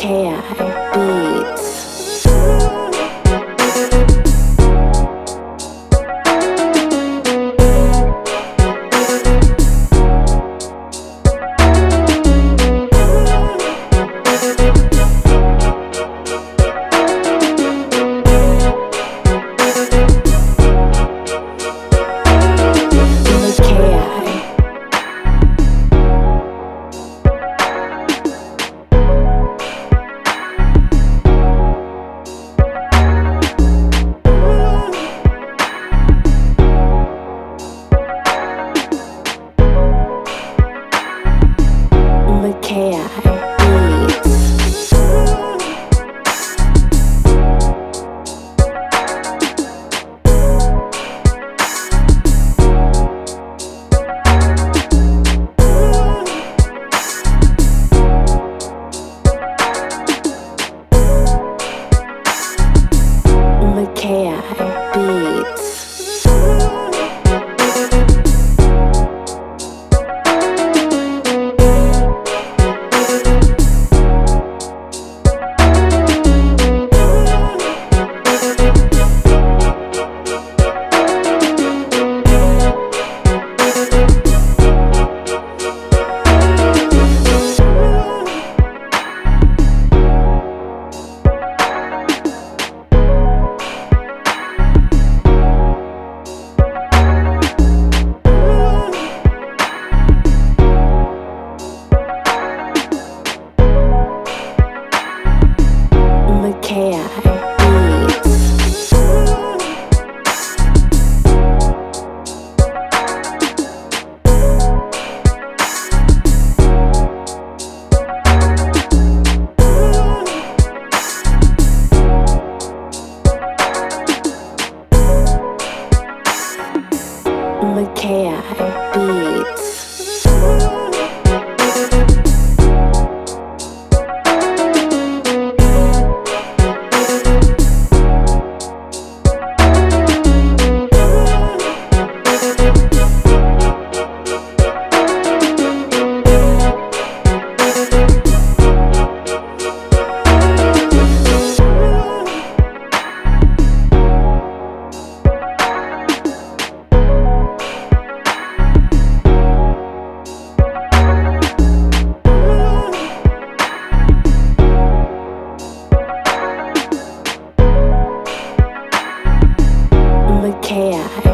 KI. K.I. chaos